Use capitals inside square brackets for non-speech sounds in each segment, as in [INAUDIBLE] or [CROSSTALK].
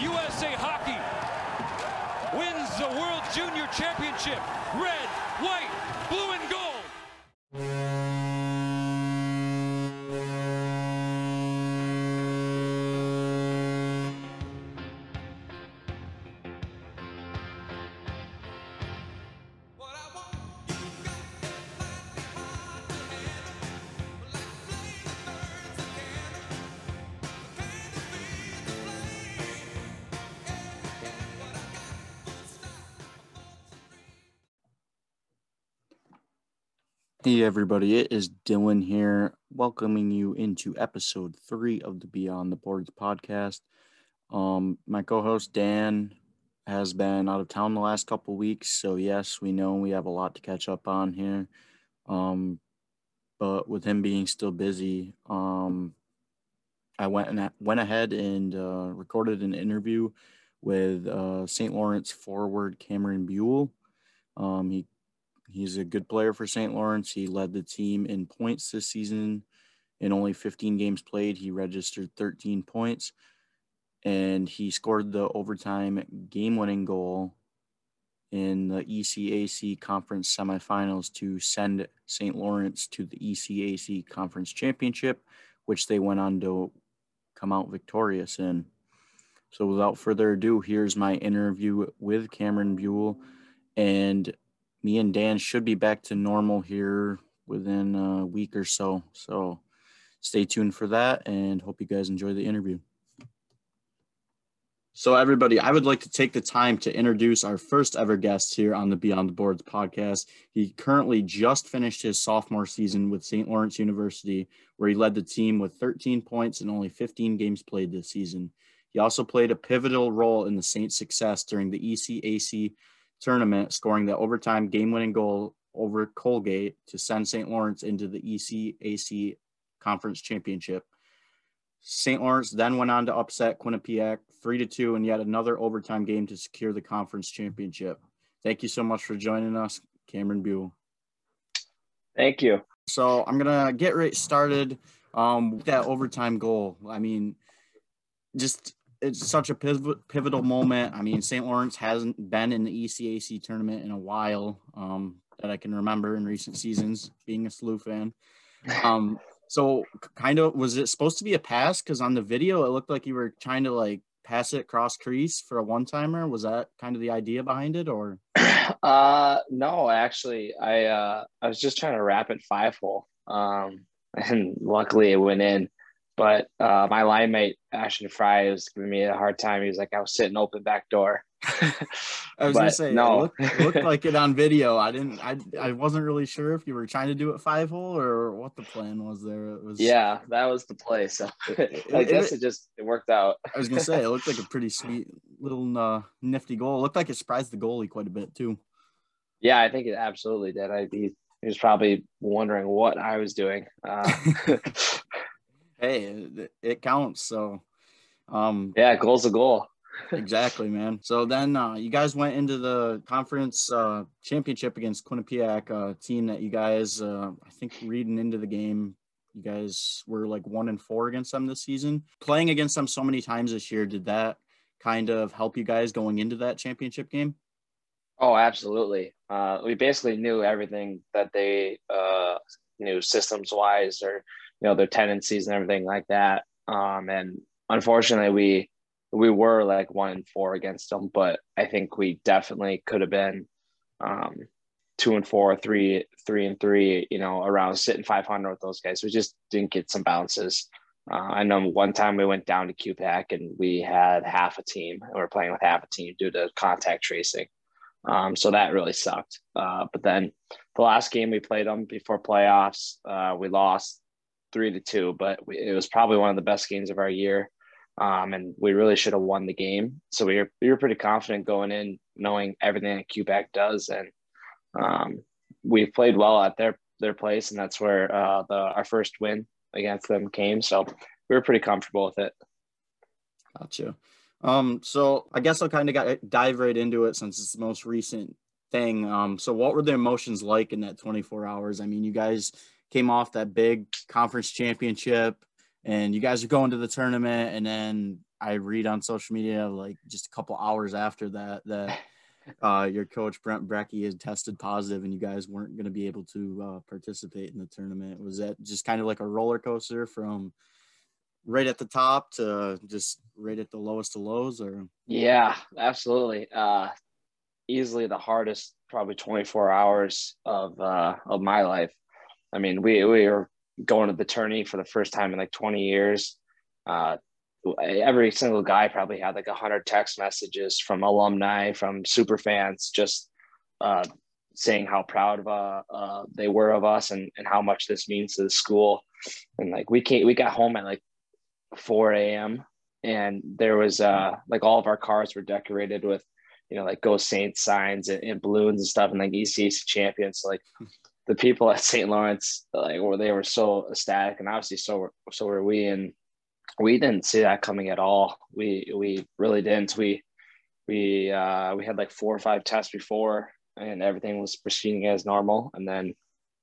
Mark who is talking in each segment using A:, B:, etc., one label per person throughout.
A: USA Hockey wins the World Junior Championship. Red, white, blue, and gold.
B: Everybody, it is Dylan here, welcoming you into episode three of the Beyond the Boards podcast. Um, my co-host Dan has been out of town the last couple weeks, so yes, we know we have a lot to catch up on here. Um, but with him being still busy, um, I went and went ahead and uh, recorded an interview with uh, St. Lawrence forward Cameron Buell. Um, he He's a good player for St. Lawrence. He led the team in points this season. In only 15 games played, he registered 13 points and he scored the overtime game winning goal in the ECAC conference semifinals to send St. Lawrence to the ECAC conference championship, which they went on to come out victorious in. So, without further ado, here's my interview with Cameron Buell. And me and Dan should be back to normal here within a week or so. So stay tuned for that and hope you guys enjoy the interview. So, everybody, I would like to take the time to introduce our first ever guest here on the Beyond the Boards podcast. He currently just finished his sophomore season with St. Lawrence University, where he led the team with 13 points and only 15 games played this season. He also played a pivotal role in the Saints' success during the ECAC tournament, scoring the overtime game winning goal over Colgate to send St. Lawrence into the ECAC Conference Championship. St. Lawrence then went on to upset Quinnipiac 3 to 2 in yet another overtime game to secure the conference championship. Thank you so much for joining us, Cameron Buell.
C: Thank you.
B: So I'm gonna get right started um, with that overtime goal. I mean, just it's such a pivotal moment. I mean, St. Lawrence hasn't been in the ECAC tournament in a while um, that I can remember in recent seasons, being a SLU fan. Um, so, kind of, was it supposed to be a pass? Because on the video, it looked like you were trying to like pass it cross crease for a one timer. Was that kind of the idea behind it, or? [CLEARS THROAT]
C: Uh, no, actually, I uh, I was just trying to wrap it five hole, um, [LAUGHS] and luckily it went in. But uh, my line mate Ashton Fry was giving me a hard time. He was like, I was sitting open back door. [LAUGHS]
B: I was gonna say no, it looked, it looked, [LAUGHS] like it on video. I didn't. I I wasn't really sure if you were trying to do it five hole or what the plan was there. It was
C: yeah, that was the play. So [LAUGHS] I guess it, it, just it worked out.
B: I was gonna say it looked like a pretty sweet little uh, nifty goal. It looked like it surprised the goalie quite a bit too.
C: Yeah, I think it absolutely did. I he, he was probably wondering what I was doing. Uh,
B: hey, it, it counts. So, um,
C: yeah, goal's a goal.
B: exactly, man. So then uh, you guys went into the conference uh, championship against Quinnipiac, a team that you guys, uh, I think, reading into the game, you guys were like one and four against them this season. Playing against them so many times this year, did that kind of help you guys going into that championship game?
C: Oh, absolutely. Uh, we basically knew everything that they uh, knew systems wise or you know their tendencies and everything like that. Um, and unfortunately, we we were like one and four against them, but I think we definitely could have been um, two and four, three three and three. You know, around sitting five hundred with those guys. We just didn't get some bounces. Uh, I know one time we went down to QPAC and we had half a team, and we are playing with half a team due to contact tracing. Um, so that really sucked. Uh, but then the last game we played them before playoffs, uh, we lost three to two, but it was probably one of the best games of our year. Um, and we really should have won the game. So we were, we were pretty confident going in, knowing everything that QPAC does. And um, we played well at their, their place. And that's where uh, the, our first win against them came. So we were pretty comfortable with it.
B: Gotcha. Um, so I guess I'll kind of dive right into it since it's the most recent thing. Um, so what were the emotions like in that 24 hours? I mean, you guys came off that big conference championship and you guys are going to the tournament and then I read on social media like just a couple hours after that that [LAUGHS] uh, your coach Brent Brekke had tested positive and you guys weren't going to be able to uh, participate in the tournament. Was that just kind of like a roller coaster from right at the top to just right at the lowest of lows or?
C: Yeah, absolutely. Uh, easily the hardest, probably 24 hours of, uh, of my life. I mean, we, we were going to the tourney for the first time in like 20 years. Uh, every single guy probably had like a hundred text messages from alumni, from super fans, just uh, saying how proud of uh, uh, they were of us and, and how much this means to the school. And like we came, we got home at like 4 a.m. and there was uh like all of our cars were decorated with you know like Go Saints signs and, and balloons and stuff and like ECAC champions. So, like the people at St. Lawrence, like where they were so ecstatic, and obviously so so were we. And we didn't see that coming at all. We we really didn't. We we uh, we had like four or five tests before, and everything was proceeding as normal. And then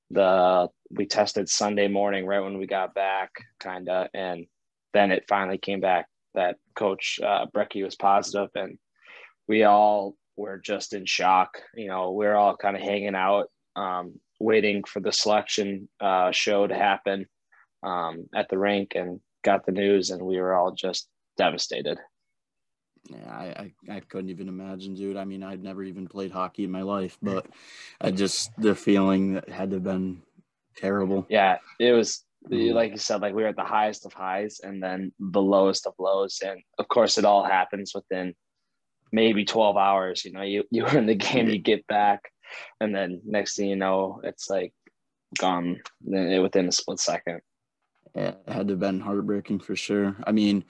C: the we tested Sunday morning right when we got back, kind of, and then it finally came back that Coach uh, Brekke was positive, and we all were just in shock. You know, we are all kind of hanging out, um, waiting for the selection uh, show to happen um, at the rink, and got the news, and we were all just devastated.
B: Yeah, I, I, I couldn't even imagine, dude. I mean, I'd never even played hockey in my life, but I just the feeling that had to have been terrible.
C: Yeah, it was mm-hmm. like you said, like we were at the highest of highs and then the lowest of lows. And of course it all happens within maybe 12 hours. You know, you, you were in the game, you get back, and then next thing you know, it's like gone within a split second
B: it had to have been heartbreaking for sure. I mean,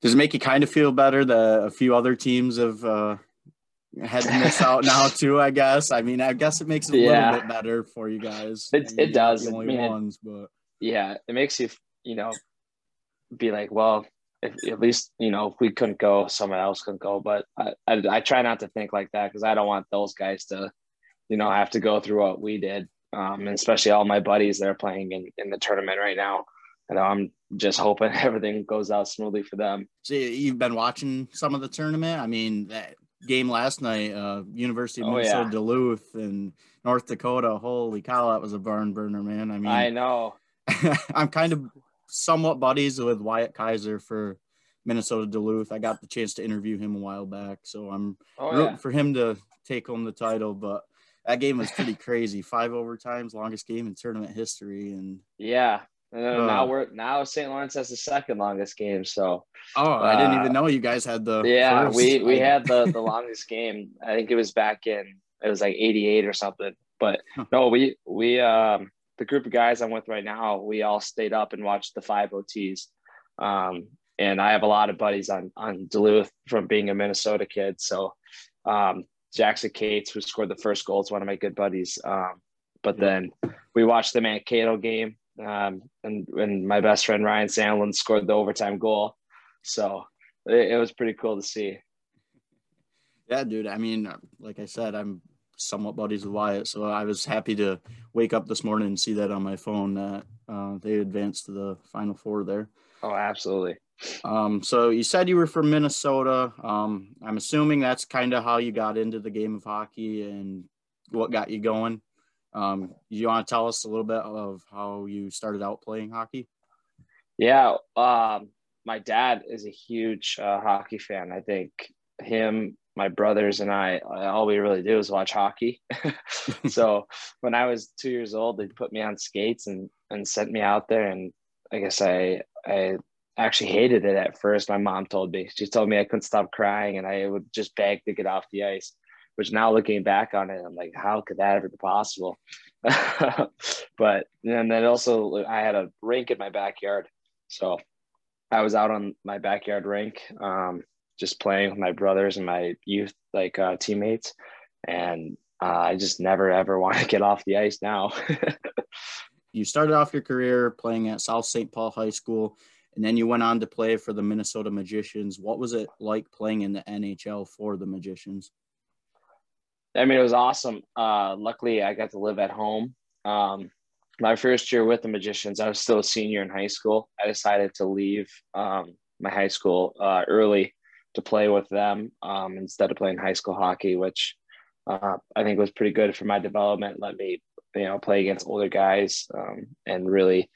B: does it make you kind of feel better that a few other teams have uh, had to miss out now [LAUGHS] too? I guess. I mean, I guess it makes it a yeah. little bit better for you guys.
C: It, it does.
B: The only I mean, ones, but
C: yeah, it makes you you know be like, well, if at least you know if we couldn't go, someone else could go. But I, I, I try not to think like that because I don't want those guys to you know I have to go through what we did um, and especially all my buddies that are playing in, in the tournament right now. And I'm just hoping [LAUGHS] everything goes out smoothly for them.
B: So you've been watching some of the tournament. I mean, that game last night, uh, University of oh, Minnesota yeah. Duluth and North Dakota. Holy cow, that was a barn burner, man. I mean,
C: I know. [LAUGHS]
B: I'm kind of somewhat buddies with Wyatt Kaiser for Minnesota Duluth. I got the chance to interview him a while back, so I'm oh, rooting yeah. for him to take home the title. But that game was pretty crazy. Five overtimes, longest game in tournament history, and
C: yeah. And uh, now we're now St. Lawrence has the second longest game. So
B: oh, uh, I didn't even know you guys had the
C: yeah first. we we had the the [LAUGHS] longest game. I think it was back in it was like '88 or something. But no, we we um the group of guys I'm with right now, we all stayed up and watched the five OTs. Um, and I have a lot of buddies on on Duluth from being a Minnesota kid. So um, Jackson Cates, who scored the first goal, is one of my good buddies. Um, but then we watched the Mankato game, um, and and my best friend Ryan Sandelin scored the overtime goal. So it, it was pretty cool to see.
B: Yeah, dude. I mean, like I said, I'm somewhat buddies with Wyatt, so I was happy to wake up this morning and see that on my phone that uh, they advanced to the final four there.
C: Oh, absolutely.
B: Um, so you said you were from Minnesota. Um, I'm assuming that's kind of how you got into the game of hockey and what got you going. Um, you want to tell us a little bit of how you started out playing hockey?
C: Yeah, um, my dad is a huge uh, hockey fan. I think him, my brothers, and I, all we really do is watch hockey. [LAUGHS] so [LAUGHS] when I was two years old, they put me on skates and and sent me out there, and I guess I I actually hated it at first. My mom told me she told me I couldn't stop crying, and I would just beg to get off the ice. Which now looking back on it, I'm like, how could that ever be possible? [LAUGHS] but and then also I had a rink in my backyard, so I was out on my backyard rink, um, just playing with my brothers and my youth like uh, teammates, and uh, I just never ever [LAUGHS] want to get off the ice now. [LAUGHS]
B: you started off your career playing at South St. Paul High School and then you went on to play for the Minnesota Magicians. What was it like playing in the NHL for the Magicians?
C: I mean, it was awesome. Uh, luckily, I got to live at home. Um, my first year with the Magicians, I was still a senior in high school. I decided to leave um, my high school uh, early to play with them um, instead of playing high school hockey, which uh, I think was pretty good for my development. Let me, you know, play against older guys um, and really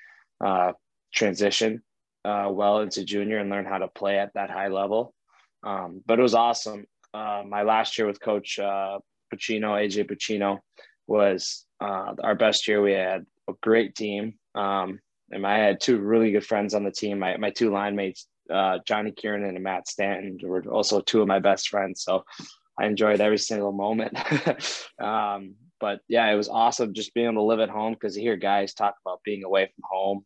C: uh, transition uh, well into junior and learn how to play at that high level. Um, but it was awesome. Uh, my last year with Coach uh, Pacino, AJ Pacino, was uh, our best year. We had a great team. Um, and I had two really good friends on the team. My, my two line mates, uh, Johnny Kieran and Matt Stanton, were also two of my best friends. So I enjoyed every single moment. [LAUGHS] um, but yeah, it was awesome just being able to live at home because you hear guys talk about being away from home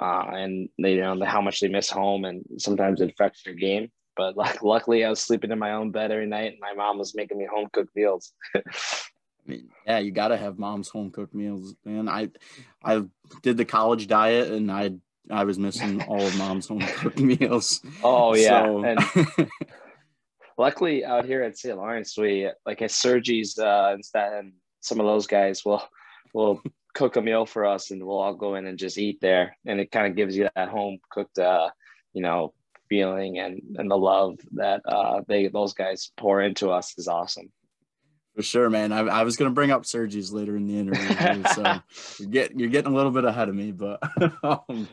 C: uh, and they, you know how much they miss home, and sometimes it affects their game. But like, [LAUGHS] luckily, I was sleeping in my own bed every night, and my mom was making me home cooked meals. [LAUGHS]
B: I mean, yeah, you got to have mom's home cooked meals, man. I, I did the college diet, and I, I was missing [LAUGHS] all of mom's home cooked meals.
C: Oh yeah, so... and luckily out here at St. Lawrence, we like at Sergi's uh, instead, and some of those guys will will [LAUGHS] cook a meal for us and we'll all go in and just eat there. And it kind of gives you that home cooked uh you know feeling and and the love that uh they those guys pour into us is awesome.
B: For sure man. I, I was going to bring up Sergi's later in the interview so [LAUGHS] you're getting you're getting a little bit ahead of me but [LAUGHS] um,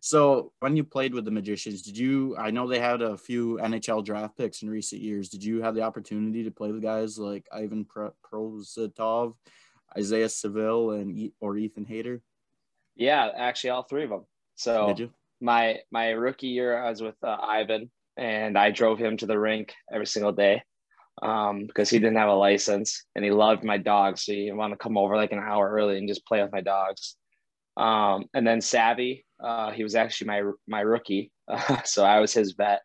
B: so when you played with the magicians did you i know they had a few nhl draft picks in recent years did you have the opportunity to play with guys like ivan Prosvetov, Isaiah Saville, and or Ethan Haider?
C: Yeah, actually, all three of them. So my my rookie year, I was with uh, Ivan, and I drove him to the rink every single day um, because he didn't have a license, and he loved my dogs. So he wanted to come over like an hour early and just play with my dogs. Um, and then Savvy, uh, he was actually my my rookie, uh, [LAUGHS] so I was his vet.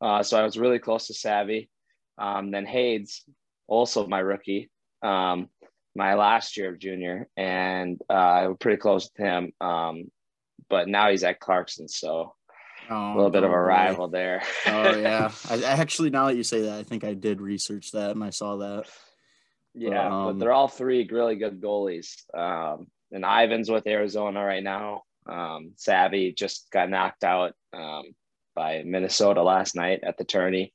C: Uh, so I was really close to Savvy. Um, then Hades, also my rookie. Um, my last year of junior, and uh, we're pretty close to him. Um, but now he's at Clarkson, so oh, a little bit of a rival there.
B: oh yeah, [LAUGHS] I, actually now that you say that, I think I did research that and I saw that.
C: Yeah, but, um, but they're all three really good goalies. And Ivan's with Arizona right now. Um, Savvy just got knocked out um, by Minnesota last night at the tourney.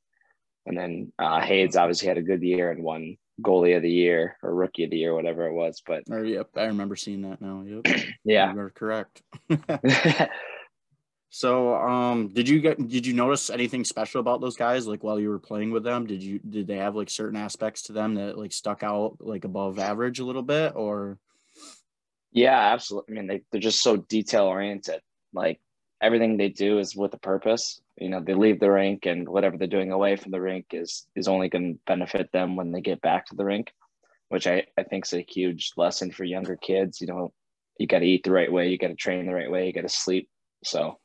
C: And then uh, Hayes obviously had a good year and won goalie of the year or rookie of the year, whatever it was. But
B: or, yep, I remember seeing that now. Yep. [CLEARS THROAT]
C: yeah,
B: you're correct. [LAUGHS] so, um, did you get did you notice anything special about those guys? Like while you were playing with them, did you did they have like certain aspects to them that like stuck out like above average a little bit, or?
C: Yeah, absolutely. I mean, they they're just so detail oriented. Like everything they do is with a purpose. You know, they leave the rink and whatever they're doing away from the rink is is only going to benefit them when they get back to the rink, which I, I think is a huge lesson for younger kids. You know, you got to eat the right way, you got to train the right way, you got to sleep. So,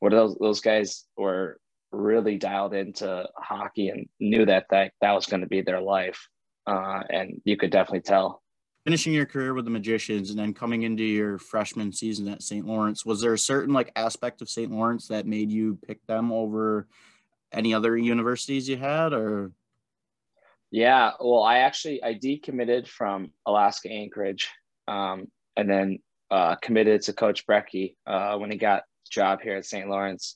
C: what those those guys were really dialed into hockey and knew that that, that was going to be their life, uh, and you could definitely tell
B: finishing your career with the Magicians and then coming into your freshman season at St. Lawrence, was there a certain like aspect of St. Lawrence that made you pick them over any other universities you had or?
C: Yeah, well, I actually I decommitted from Alaska Anchorage, um, and then uh, committed to Coach Brekke uh, when he got job here at St. Lawrence,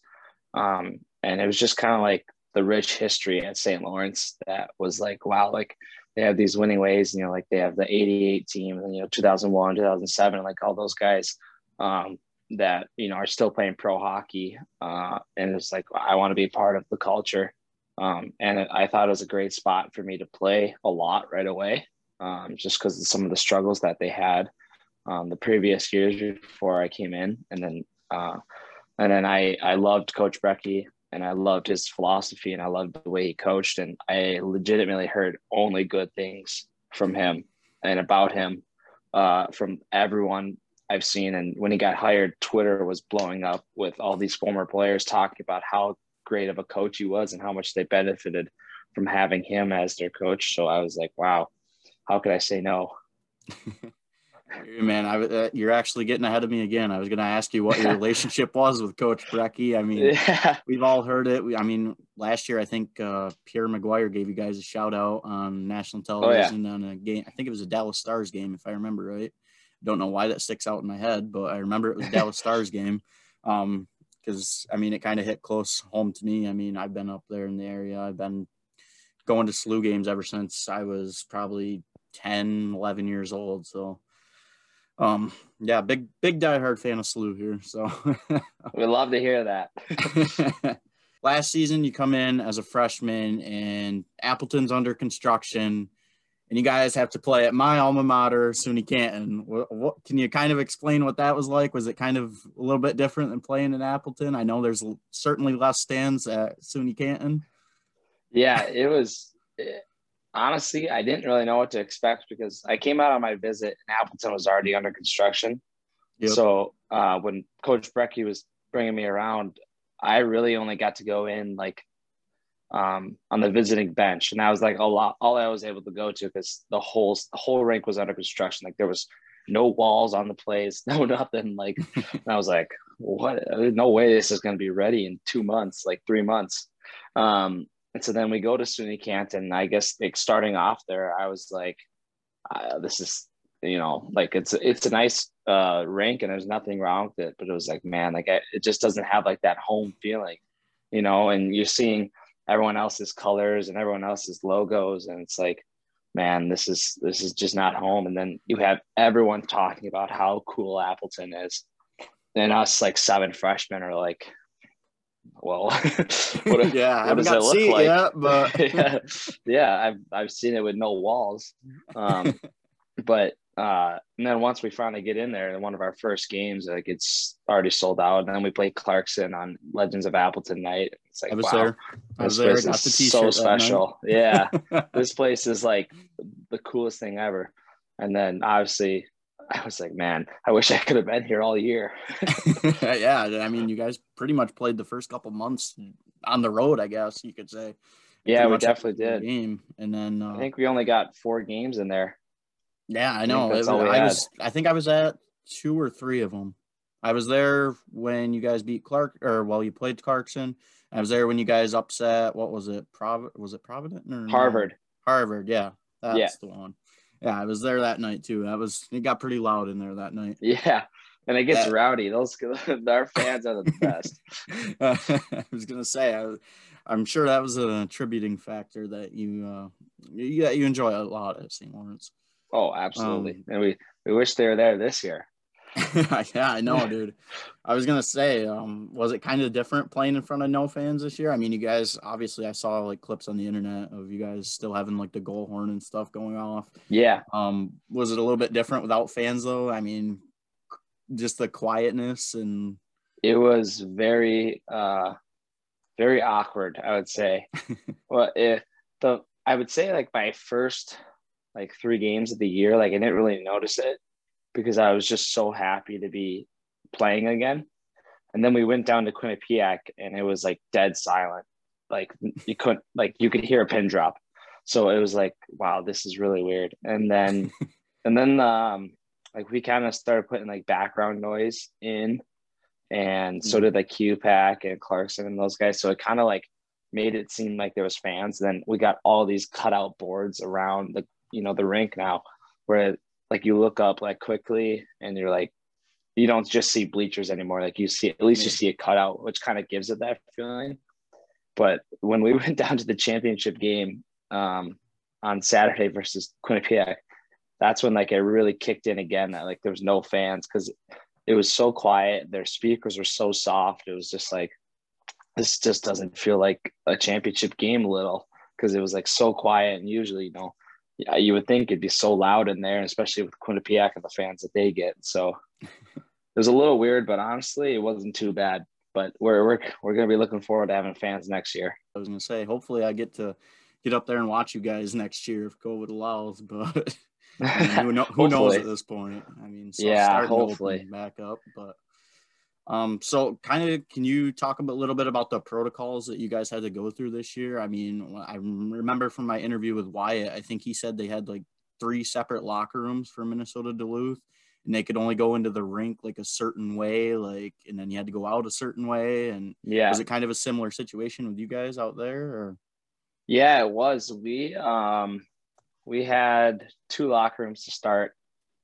C: um, and it was just kind of like the rich history at St. Lawrence that was like, wow, like they have these winning ways, you know, like they have the 88 team and, you know, 2001, 2007, like all those guys um, that, you know, are still playing pro hockey. Uh, and it's like, I want to be part of the culture. Um, and I thought it was a great spot for me to play a lot right away, um, just because of some of the struggles that they had um, the previous years before I came in. And then, uh, and then I, I loved Coach Brekke and I loved his philosophy and I loved the way he coached. And I legitimately heard only good things from him and about him uh, from everyone I've seen. And when he got hired, Twitter was blowing up with all these former players talking about how great of a coach he was and how much they benefited from having him as their coach. So I was like, wow, how could I say no? [LAUGHS]
B: Man, I, uh, you're actually getting ahead of me again. I was going to ask you what your [LAUGHS] relationship was with Coach Brekke. I mean, yeah. we've all heard it. We, I mean, last year I think uh, Pierre McGuire gave you guys a shout out on national television oh, yeah. on a game. I think it was a Dallas Stars game, if I remember right. Don't know why that sticks out in my head, but I remember it was Dallas [LAUGHS] Stars game. Um, because I mean it kind of hit close home to me. I mean I've been up there in the area. I've been going to SLU games ever since I was probably 10, 11 years old. So um yeah, big big diehard fan of SLU here. So [LAUGHS]
C: we love to hear that. [LAUGHS]
B: Last season you come in as a freshman and Appleton's under construction and you guys have to play at my alma mater, SUNY Canton. What, what, can you kind of explain what that was like? Was it kind of a little bit different than playing in Appleton? I know there's certainly less stands at SUNY Canton.
C: Yeah, it was. It, honestly, I didn't really know what to expect because I came out on my visit and Appleton was already under construction. Yep. So uh, when Coach Brekke was bringing me around, I really only got to go in like um, on the visiting bench, and that was like a lot. All I was able to go to because the whole the whole rink was under construction. Like there was no walls on the place, [LAUGHS] no nothing. Like [LAUGHS] I was like, what? No way this is going to be ready in two months, like three months. Um, and so then we go to SUNY Canton. I guess like starting off there, I was like, uh, this is you know like it's it's a nice uh rink and there's nothing wrong with it. But it was like man like I, it just doesn't have like that home feeling you know? And you're seeing everyone else's colors and everyone else's logos and it's like man this is this is just not home. And then you have everyone talking about how cool appleton is. And us like seven freshmen are like well [LAUGHS]
B: what, [LAUGHS] yeah what does it look like yet, but [LAUGHS]
C: yeah, yeah I've, I've seen it with no walls um, but uh, and then once we finally get in there in one of our first games, like it's already sold out. And then we play Clarkson on Legends of Appleton night. It's like,
B: I was
C: wow,
B: there. I was there. Got the
C: so special. yeah. this place is like the coolest thing ever. And then obviously I was like, man, I wish I could have been here all year. [LAUGHS]
B: yeah. I mean, you guys pretty much played the first couple months on the road, I guess you could say.
C: Yeah, we definitely did.
B: Game. And then uh,
C: I think we only got four games in there.
B: Yeah, I know. I, I was. I think I was at two or three of them. I was there when you guys beat Clark, or well, you played Clarkson. I was there when you guys upset. What was it? Prov? Was it Provident or
C: Harvard?
B: No? Harvard. Yeah, that's yeah. the one. Yeah, I was there that night too. That was. It got pretty loud in there that night. [LAUGHS]
C: Yeah, and it gets yeah. rowdy. Those [LAUGHS] our fans are the [LAUGHS] best.
B: uh, I was gonna say. I, I'm sure that was an attributing factor that you uh, you, you enjoy a lot at St. Lawrence.
C: Oh, absolutely. Um, and we, we wish they were there this year. [LAUGHS]
B: yeah, I know, dude. I was gonna say, um, was it kind of different playing in front of no fans this year? I mean, you guys obviously I saw like clips on the internet of you guys still having like the goal horn and stuff going off.
C: Yeah.
B: Um, was it a little bit different without fans though? I mean, just the quietness and
C: it was very uh very awkward, I would say. [LAUGHS] well, if the I would say like my first like three games of the year, like I didn't really notice it because I was just so happy to be playing again. And then we went down to Quinnipiac and it was like dead silent. Like you couldn't like you could hear a pin drop. So it was like, wow, this is really weird. And then [LAUGHS] and then um like we kind of started putting like background noise in and so mm. did like QPAC and Clarkson and those guys. So it kind of like made it seem like there was fans. And then we got all these cutout boards around the you know the rink now where like you look up like quickly and you're like you don't just see bleachers anymore. Like you see at least you see a cutout which kind of gives it that feeling. But when we [LAUGHS] went down to the championship game um, on saturday versus quinnipiac that's when like it really kicked in again that like there was no fans because it was so quiet. Their speakers were so soft. It was just like this just doesn't feel like a championship game a little because it was like so quiet. And usually you know yeah, you would think it'd be so loud in there, especially with Quinnipiac and the fans that they get. So [LAUGHS] it was a little weird, but honestly, it wasn't too bad. But we're we're we're gonna be looking forward to having fans next year.
B: I was gonna say, hopefully, I get to get up there and watch you guys next year if COVID allows. But [LAUGHS] I mean, who, know, who knows at this point? I mean, so
C: yeah, hopefully
B: back up, but um, so kind of, can you talk a little bit about the protocols that you guys had to go through this year? I mean, I remember from my interview with Wyatt, I think he said they had like three separate locker rooms for Minnesota Duluth, and they could only go into the rink like a certain way, like, and then you had to go out a certain way. And
C: yeah,
B: was it kind of a similar situation with you guys out there? Or
C: yeah, it was. We um we had two locker rooms to start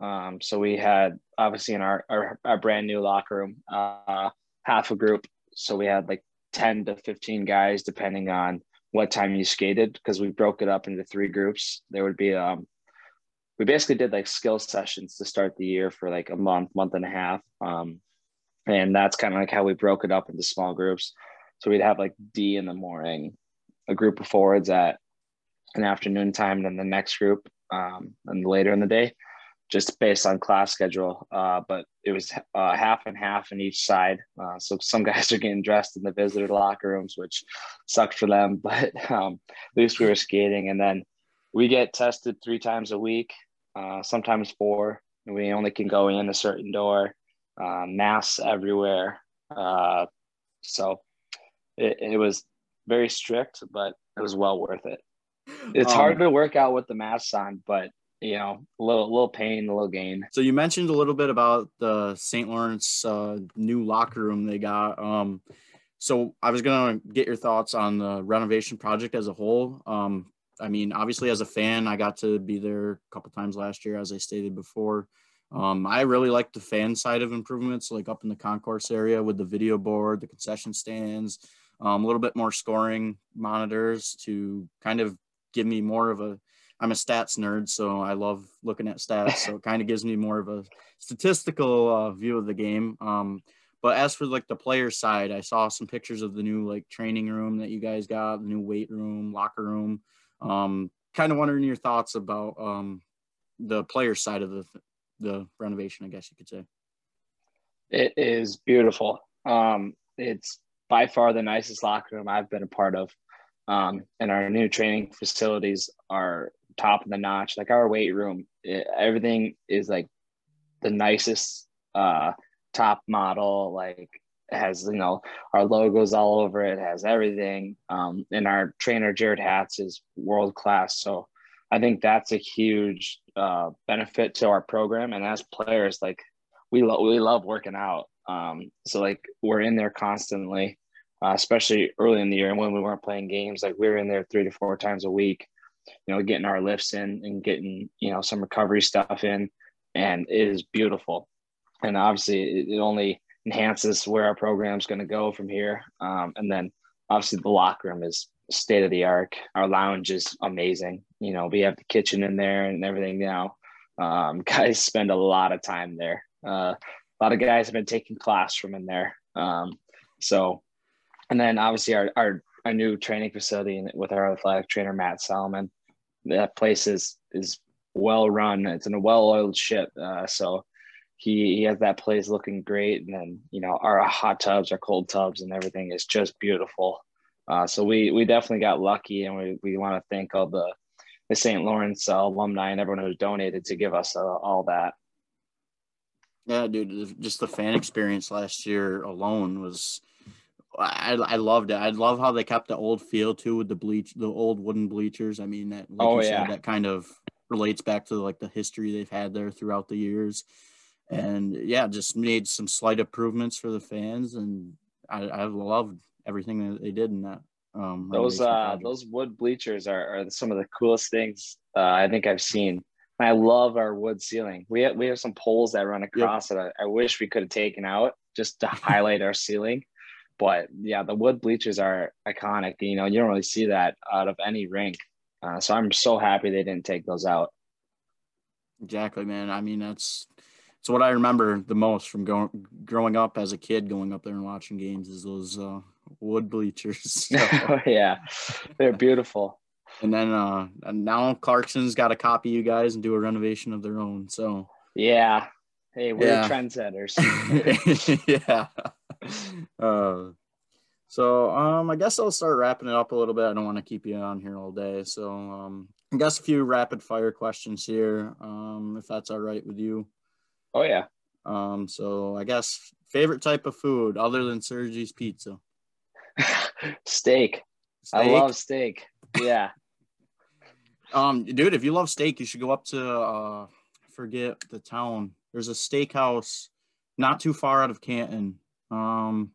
C: um, so we had obviously in our, our, our brand new locker room, uh, half a group so we had like 10 to 15 guys depending on what time you skated because we broke it up into three groups. There would be um we basically did like skill sessions to start the year for like a month, month and a half. Um, and that's kind of like how we broke it up into small groups. So we'd have like D in the morning, a group of forwards at an afternoon time, then the next group, um, and later in the day, just based on class schedule. Uh, but it was uh, half and half in each side. Uh, so some [LAUGHS] guys are getting dressed in the visitor locker rooms, which sucked for them. [LAUGHS] But um, at least we were skating, and then we get tested three times a week, uh, sometimes four. We only can go in a certain door. Uh, masks everywhere. Uh, so it, it was very strict, but it was well worth it. It's um, hard to work out with the masks on, but you know, a little, little pain, a little gain.
B: So you mentioned a little bit about the St. Lawrence uh, new locker room they got. Um, so I was gonna get your thoughts on the renovation project as a whole. Um, I mean, obviously, as a fan, I got to be there a couple times last year, as I stated before. Um, I really like the fan side of improvements, like up in the concourse area with the video board, the concession stands, um, a little bit more scoring monitors to kind of give me more of a. I'm a stats nerd, so I love looking at stats. So [LAUGHS] it kind of gives me more of a statistical uh, view of the game. Um, but as for like the player side, I saw some pictures of the new like training room that you guys got, the new weight room, locker room. Um, kind of wondering your thoughts about um, the player side of the the renovation, I guess you could say.
C: It is beautiful. Um, it's by far the nicest locker room I've been a part of. Um, and our new training facilities are top of the notch. Like our weight room, it, everything is like the nicest uh, top model. Like has you know our logos all over it, has everything. Um, and our trainer Jared Hatz is world class. So I think that's a huge uh, benefit to our program. And as players, like we love we love working out. Um, so like we're in there constantly, uh, especially early in the year and when we weren't playing games. Like we were in there three to four times a week. You know, getting our lifts in and getting you know some recovery stuff in, and it is beautiful. And obviously, it, only enhances where our program's going to go from here. Um, and then obviously the locker room is state of the art. Our lounge is amazing. You know, we have the kitchen in there and everything now. Um, [LAUGHS] guys spend a lot of time there. Uh, a lot of guys have been taking class from in there. Um, so, and then obviously our, our, our new training facility with our athletic trainer, Matt Salomon, that place is, is well run. It's in a well-oiled ship. Uh, so he, he has that place looking great. And then, you know, our hot tubs, our cold tubs and everything is just beautiful. Uh, so we we definitely got lucky, and we, we want to thank all the the St. Lawrence uh, alumni and everyone who donated to give us uh, all that.
B: Yeah, dude, just the fan experience last year alone was. I, I loved it. I love how they kept the old feel too with the bleach, the old wooden bleachers. I mean, that like oh yeah, said, that kind of relates back to like the history they've had there throughout the years, and yeah, just made some slight improvements for the fans, and I, I loved everything that they did in that. Um,
C: those uh, those wood bleachers are, are some of the coolest things uh, I think I've seen. I love our wood ceiling. We have, we have some poles that run across yep. it. I, I wish we could have taken out just to highlight our ceiling. But yeah, the wood bleachers are iconic. You know, you don't really see that out of any rink. Uh, so I'm so happy they didn't take those out.
B: Exactly, man. I mean, that's it's what I remember the most from going growing up as a kid, going up there and watching games is those uh, wood [LAUGHS] bleachers.
C: So. [LAUGHS] yeah, they're beautiful.
B: And then uh, now Clarkson's got to copy you guys and do a renovation of their own. So
C: yeah, hey, we're yeah. trendsetters. [LAUGHS]
B: yeah. [LAUGHS] Uh, so um, I guess I'll start wrapping it up a little bit. I don't want to keep you on here all day. So um, I guess a few rapid fire questions here, um, if that's all right with you.
C: Oh yeah.
B: Um, so I guess favorite type of food other than Sergi's pizza.
C: steak. [LAUGHS] steak. I love steak. Yeah. [LAUGHS]
B: um, dude, if you love steak, you should go up to uh, forget the town. There's a steakhouse not too far out of Canton. Um,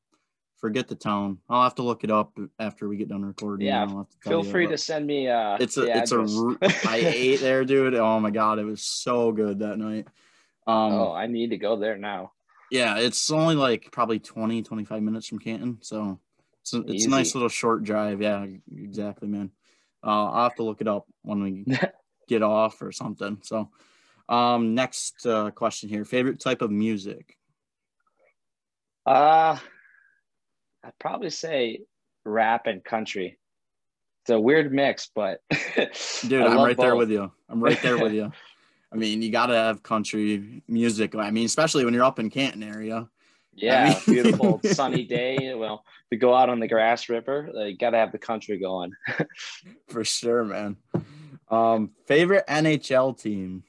B: forget the town. I'll have to look it up after we get done recording.
C: Yeah, feel free to send me. Uh,
B: it's a it's address. a. I ate there, dude. Oh my god, it was so good that night.
C: Um, oh, I need to go there now.
B: Yeah, it's only like probably 20, 25 minutes from Canton. So it's a, it's a nice little short drive. Yeah, exactly, man. Uh, I'll have to look it up when we [LAUGHS] get off or something. So, um, next uh, question here: favorite type of music?
C: Uh, I'd probably say rap and country. It's a weird mix, but [LAUGHS]
B: Dude,
C: I
B: I'm right there with you. I'm right there with you. [LAUGHS] I mean, you got to have country music. I mean, especially when you're up in Canton area.
C: Yeah,
B: mean-
C: beautiful [LAUGHS] sunny day. Well, we go out on the grass river. You got to have the country going.
B: For sure, man. Um, favorite NHL team?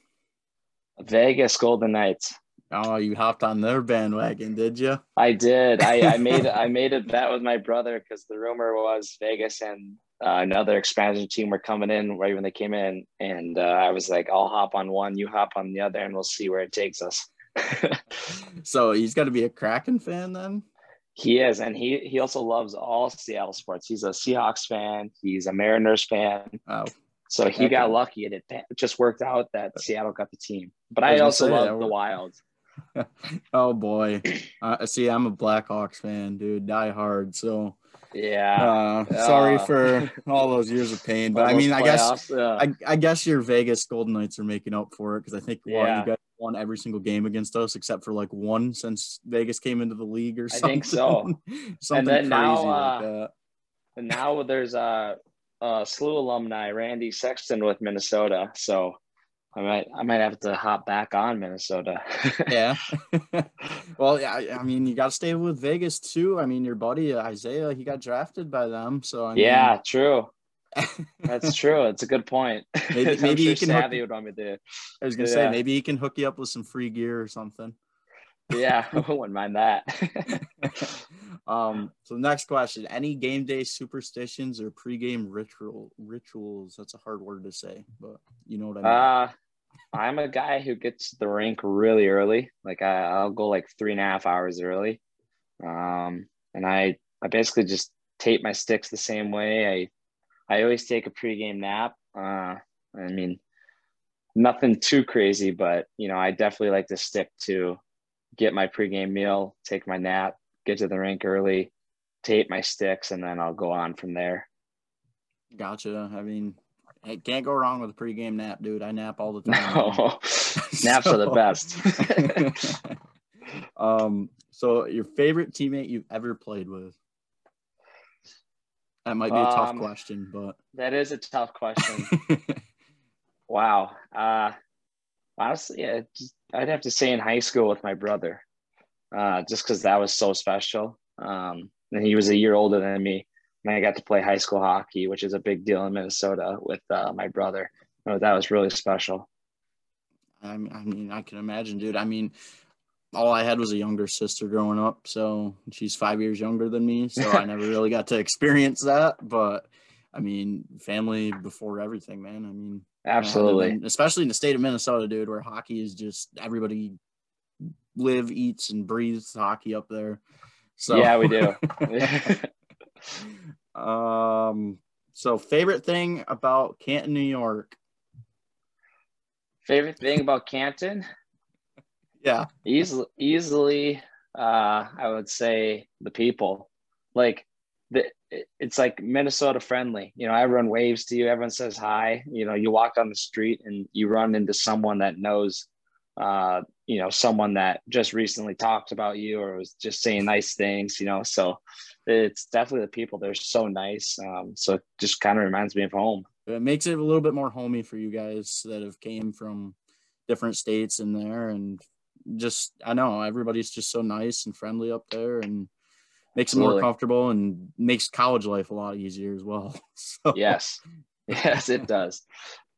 C: Vegas Golden Knights.
B: Oh, you hopped on their bandwagon, did you?
C: I did. I, I made [LAUGHS] I made a bet with my brother because the rumor was Vegas and uh, another expansion team were coming in right when they came in, and uh, I was like, "I'll hop on one, you hop on the other, and we'll see where it takes us." [LAUGHS]
B: So he's got to be a Kraken fan then.
C: he is, and he he also loves all Seattle sports. He's a Seahawks fan. He's a Mariners fan.
B: Oh,
C: So he got lucky, and it just worked out that Seattle got the team. But
B: I
C: I, also love the Wild. [LAUGHS]
B: oh boy. Uh, see, I'm a Blackhawks fan, dude. Die hard. So,
C: Yeah.
B: uh, sorry
C: Uh,
B: for [LAUGHS] all those years of pain, but I mean, I guess. I, I guess your Vegas Golden Knights are making up for it because I think what,
C: Yeah.
B: you guys won every single game against us except for like one since Vegas came into the league or
C: I
B: something.
C: think so.
B: something [LAUGHS]
C: then
B: crazy
C: now,
B: like
C: uh,
B: that.
C: And now there's a, a SLU alumni, Randy Sexton with Minnesota. So I might I might have to hop back on Minnesota. [LAUGHS]
B: Yeah. [LAUGHS] well, yeah. I- mean, you got to stay with Vegas too. I mean, your buddy uh, Isaiah, he got drafted by them, so I
C: yeah, true. [LAUGHS] That's true. It's a good point.
B: Maybe- maybe
C: sure
B: you can hook-
C: Savvy would want me to.
B: I was gonna say maybe he can hook you up with some free gear or something.
C: Yeah, [LAUGHS] I [LAUGHS] wouldn't mind that. [LAUGHS]
B: um. So next question: Any game day superstitions or pregame ritual rituals? That's a hard word to say, but you know what I mean.
C: Uh I'm a guy who gets the rink really early. Like I, I'll go like three and a half hours early. Um, and I I basically just tape my sticks the same way. I I always take a pregame nap. Uh, I mean, nothing too crazy, but you know, I definitely like to stick to get my pregame meal, take my nap, get to the rink early, tape my sticks, and then I'll go on from there.
B: Gotcha. I mean, hey, can't go wrong with a pregame nap, dude. I nap all the [LAUGHS] time.
C: No, [LAUGHS] naps are the best. [LAUGHS]
B: um, so your favorite teammate you've ever played with? That might be a tough
C: Um,
B: question, but
C: That is a tough question. wow. Uh, honestly, yeah, just, I'd have to say in high school with my brother, uh, just because that was so special. Um, and he was a year older than me, and I got to play high school hockey, which is a big deal in Minnesota with uh, my brother. Oh, that was really special.
B: I mean, I can imagine, dude. I mean, all I had was a younger sister growing up, so she's five years younger than me, so I never really got to experience that. But I mean, family before everything, man. I mean,
C: Absolutely.
B: and especially in the state of Minnesota, dude, where hockey is just everybody live, eats, and breathes hockey up there. So
C: Yeah, we do. [LAUGHS] [LAUGHS]
B: um, so favorite thing about Canton, New York?
C: Favorite thing about Canton?
B: Yeah,
C: easily easily uh i would say the people like the it's like minnesota friendly. You know everyone waves to you. Everyone says hi. You know you walk on the street and you run into someone that knows uh you know someone that just recently talked about you or was just saying nice things you know. So it's definitely the people. They're so nice. Um so it just kind of reminds me of home.
B: It makes it a little bit more homey for you guys that have came from different states in there and just i know everybody's just so nice and friendly up there and makes it more comfortable and makes college life a lot easier as well. [LAUGHS] So
C: yes. Yes it does.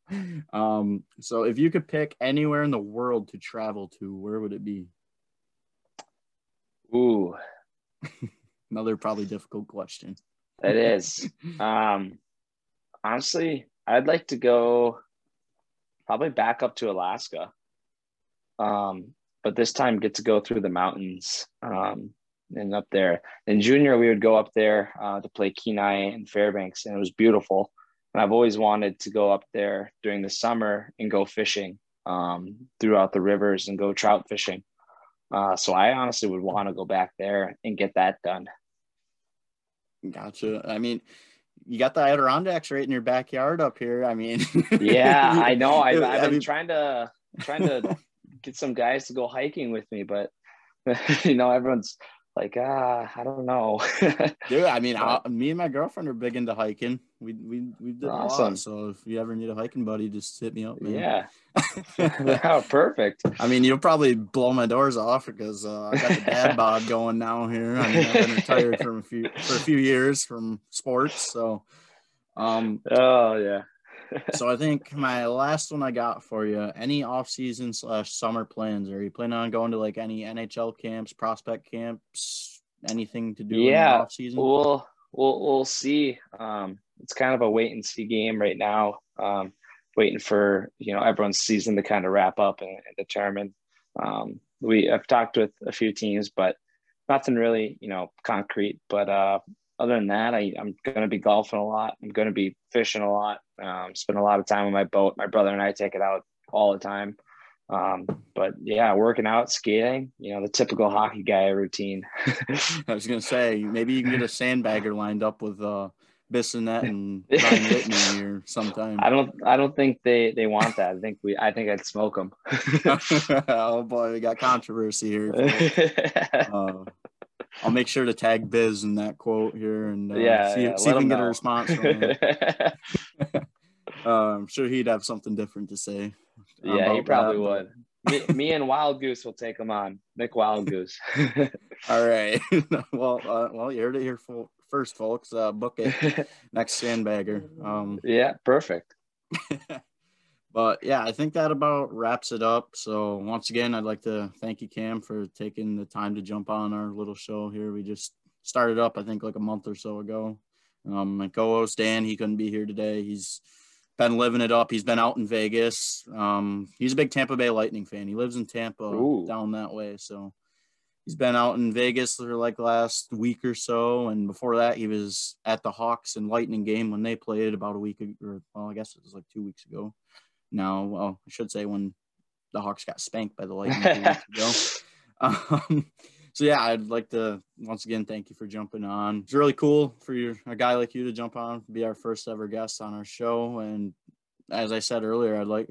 C: [LAUGHS]
B: Um so if you could pick anywhere in the world to travel to where would it be?
C: Ooh. [LAUGHS]
B: Another probably difficult question.
C: It is. Um, honestly, I'd like to go probably back up to Alaska. Um, but this time get to go through the mountains. Um, and up there. In junior, we would go up there uh, to play Kenai and Fairbanks, and it was beautiful. And I've always wanted to go up there during the summer and go fishing um, throughout the rivers and go trout fishing. Uh, so I honestly would want to go back there and get that done.
B: Gotcha. I mean, you got the Adirondacks right in your backyard up here. I mean, [LAUGHS]
C: yeah, I know. I've, [LAUGHS] I've been trying to trying to [LAUGHS] get some guys to go hiking with me, but you know, everyone's like, ah, I don't know. [LAUGHS]
B: Dude, I mean, I, me and my girlfriend are big into hiking. We we we did awesome. a lot. So if you ever need a hiking buddy, just hit me up. Man.
C: Yeah. [LAUGHS] [LAUGHS] oh, perfect.
B: I mean, you'll probably blow my doors off because uh, I got the dad bod going now here. I mean, I've been retired from a few for a few years from sports, so. Um.
C: Oh yeah
B: so I think my last one I got for you, any off season slash summer plans? Are you planning on going to like any NHL camps, prospect camps, anything to do
C: yeah,
B: off season?
C: We'll we'll we'll see. Um, it's kind of a wait and see game right now. Um, waiting for you know everyone's season to kind of wrap up and, and determine. Um, we I've talked with a few teams, but nothing really you know concrete. But uh, other than that, I, I'm going to be golfing a lot. I'm going to be fishing a lot. Um, spend a lot of time on my boat. My brother and I take it out all the time. Um, but yeah, working out, skating, you know, the typical hockey guy routine. [LAUGHS]
B: I was going to say, maybe you can get a sandbagger lined up with uh, Bissonnette and [LAUGHS] Ryan Whitney here sometime.
C: I don't, I don't think they, they want that. I think we, I think I'd smoke them. [LAUGHS]
B: oh boy, we got controversy here. Uh, I'll make sure to tag Biz in that quote here and uh,
C: yeah,
B: see,
C: yeah,
B: see if we can know. get a response from him. [LAUGHS] [LAUGHS] uh, I'm sure he'd have something different to say.
C: Yeah, he probably that. would. me, me, and Wild Goose will take him on. Nick Wild Goose. [LAUGHS]
B: All right. well, uh, well, you heard it here first, folks. Uh, book it next sandbagger. Um,
C: yeah, perfect.
B: But yeah, I think that about wraps it up. So once again, I'd like to thank you, Cam, for taking the time to jump on our little show here. We just started up, I think, like a month or so ago. Um, my co-host Dan, he couldn't be here today. He's been living it up. He's been out in Vegas. Um, he's a big Tampa Bay Lightning fan. He lives in Tampa Ooh. down that way. So he's been out in Vegas for like last week or so. And before that, he was at the Hawks and Lightning game when they played about a week or well, I guess it was like two weeks ago. No, well, I should say when the Hawks got spanked by the Lightning [LAUGHS] ago. Um, [LAUGHS] so yeah, I'd like to once again thank you for jumping on. It's really cool for your, a guy like you to jump on, be our first ever guest on our show. And as I said earlier, I'd like,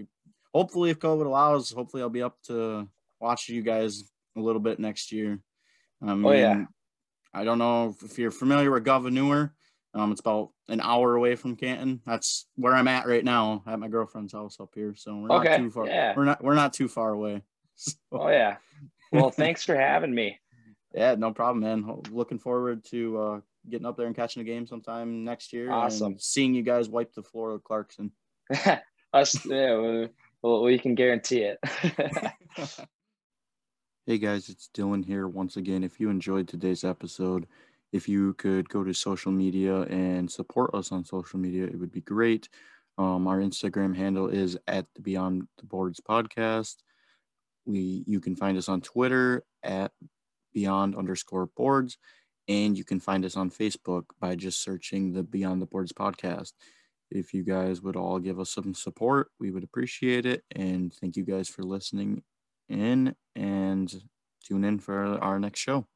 B: hopefully, if COVID allows, hopefully I'll be up to watch you guys a little bit next year.
C: I oh yeah.
B: I don't know if you're familiar with Gouverneur. Um, it's about an hour away from Canton. That's where I'm at right now at my girlfriend's house up here. So we're not too far.
C: Yeah.
B: We're not we're not too far away. [LAUGHS]
C: So. Oh yeah. Well, thanks for having me. [LAUGHS]
B: Yeah, no problem, man. Looking forward to uh, getting up there and catching a game sometime next year.
C: Awesome.
B: seeing you guys wipe the floor of Clarkson. [LAUGHS]
C: Us, yeah, well, we can guarantee it.
B: hey guys, it's Dylan here once again. If you enjoyed today's episode if you could go to social media and support us on social media, it would be great. Um, our Instagram handle is at the Beyond the Boards podcast. We you can find us on Twitter at Beyond underscore Boards, and you can find us on Facebook by just searching the Beyond the Boards podcast. If you guys would all give us some support, we would appreciate it. And thank you guys for listening in and tune in for our next show.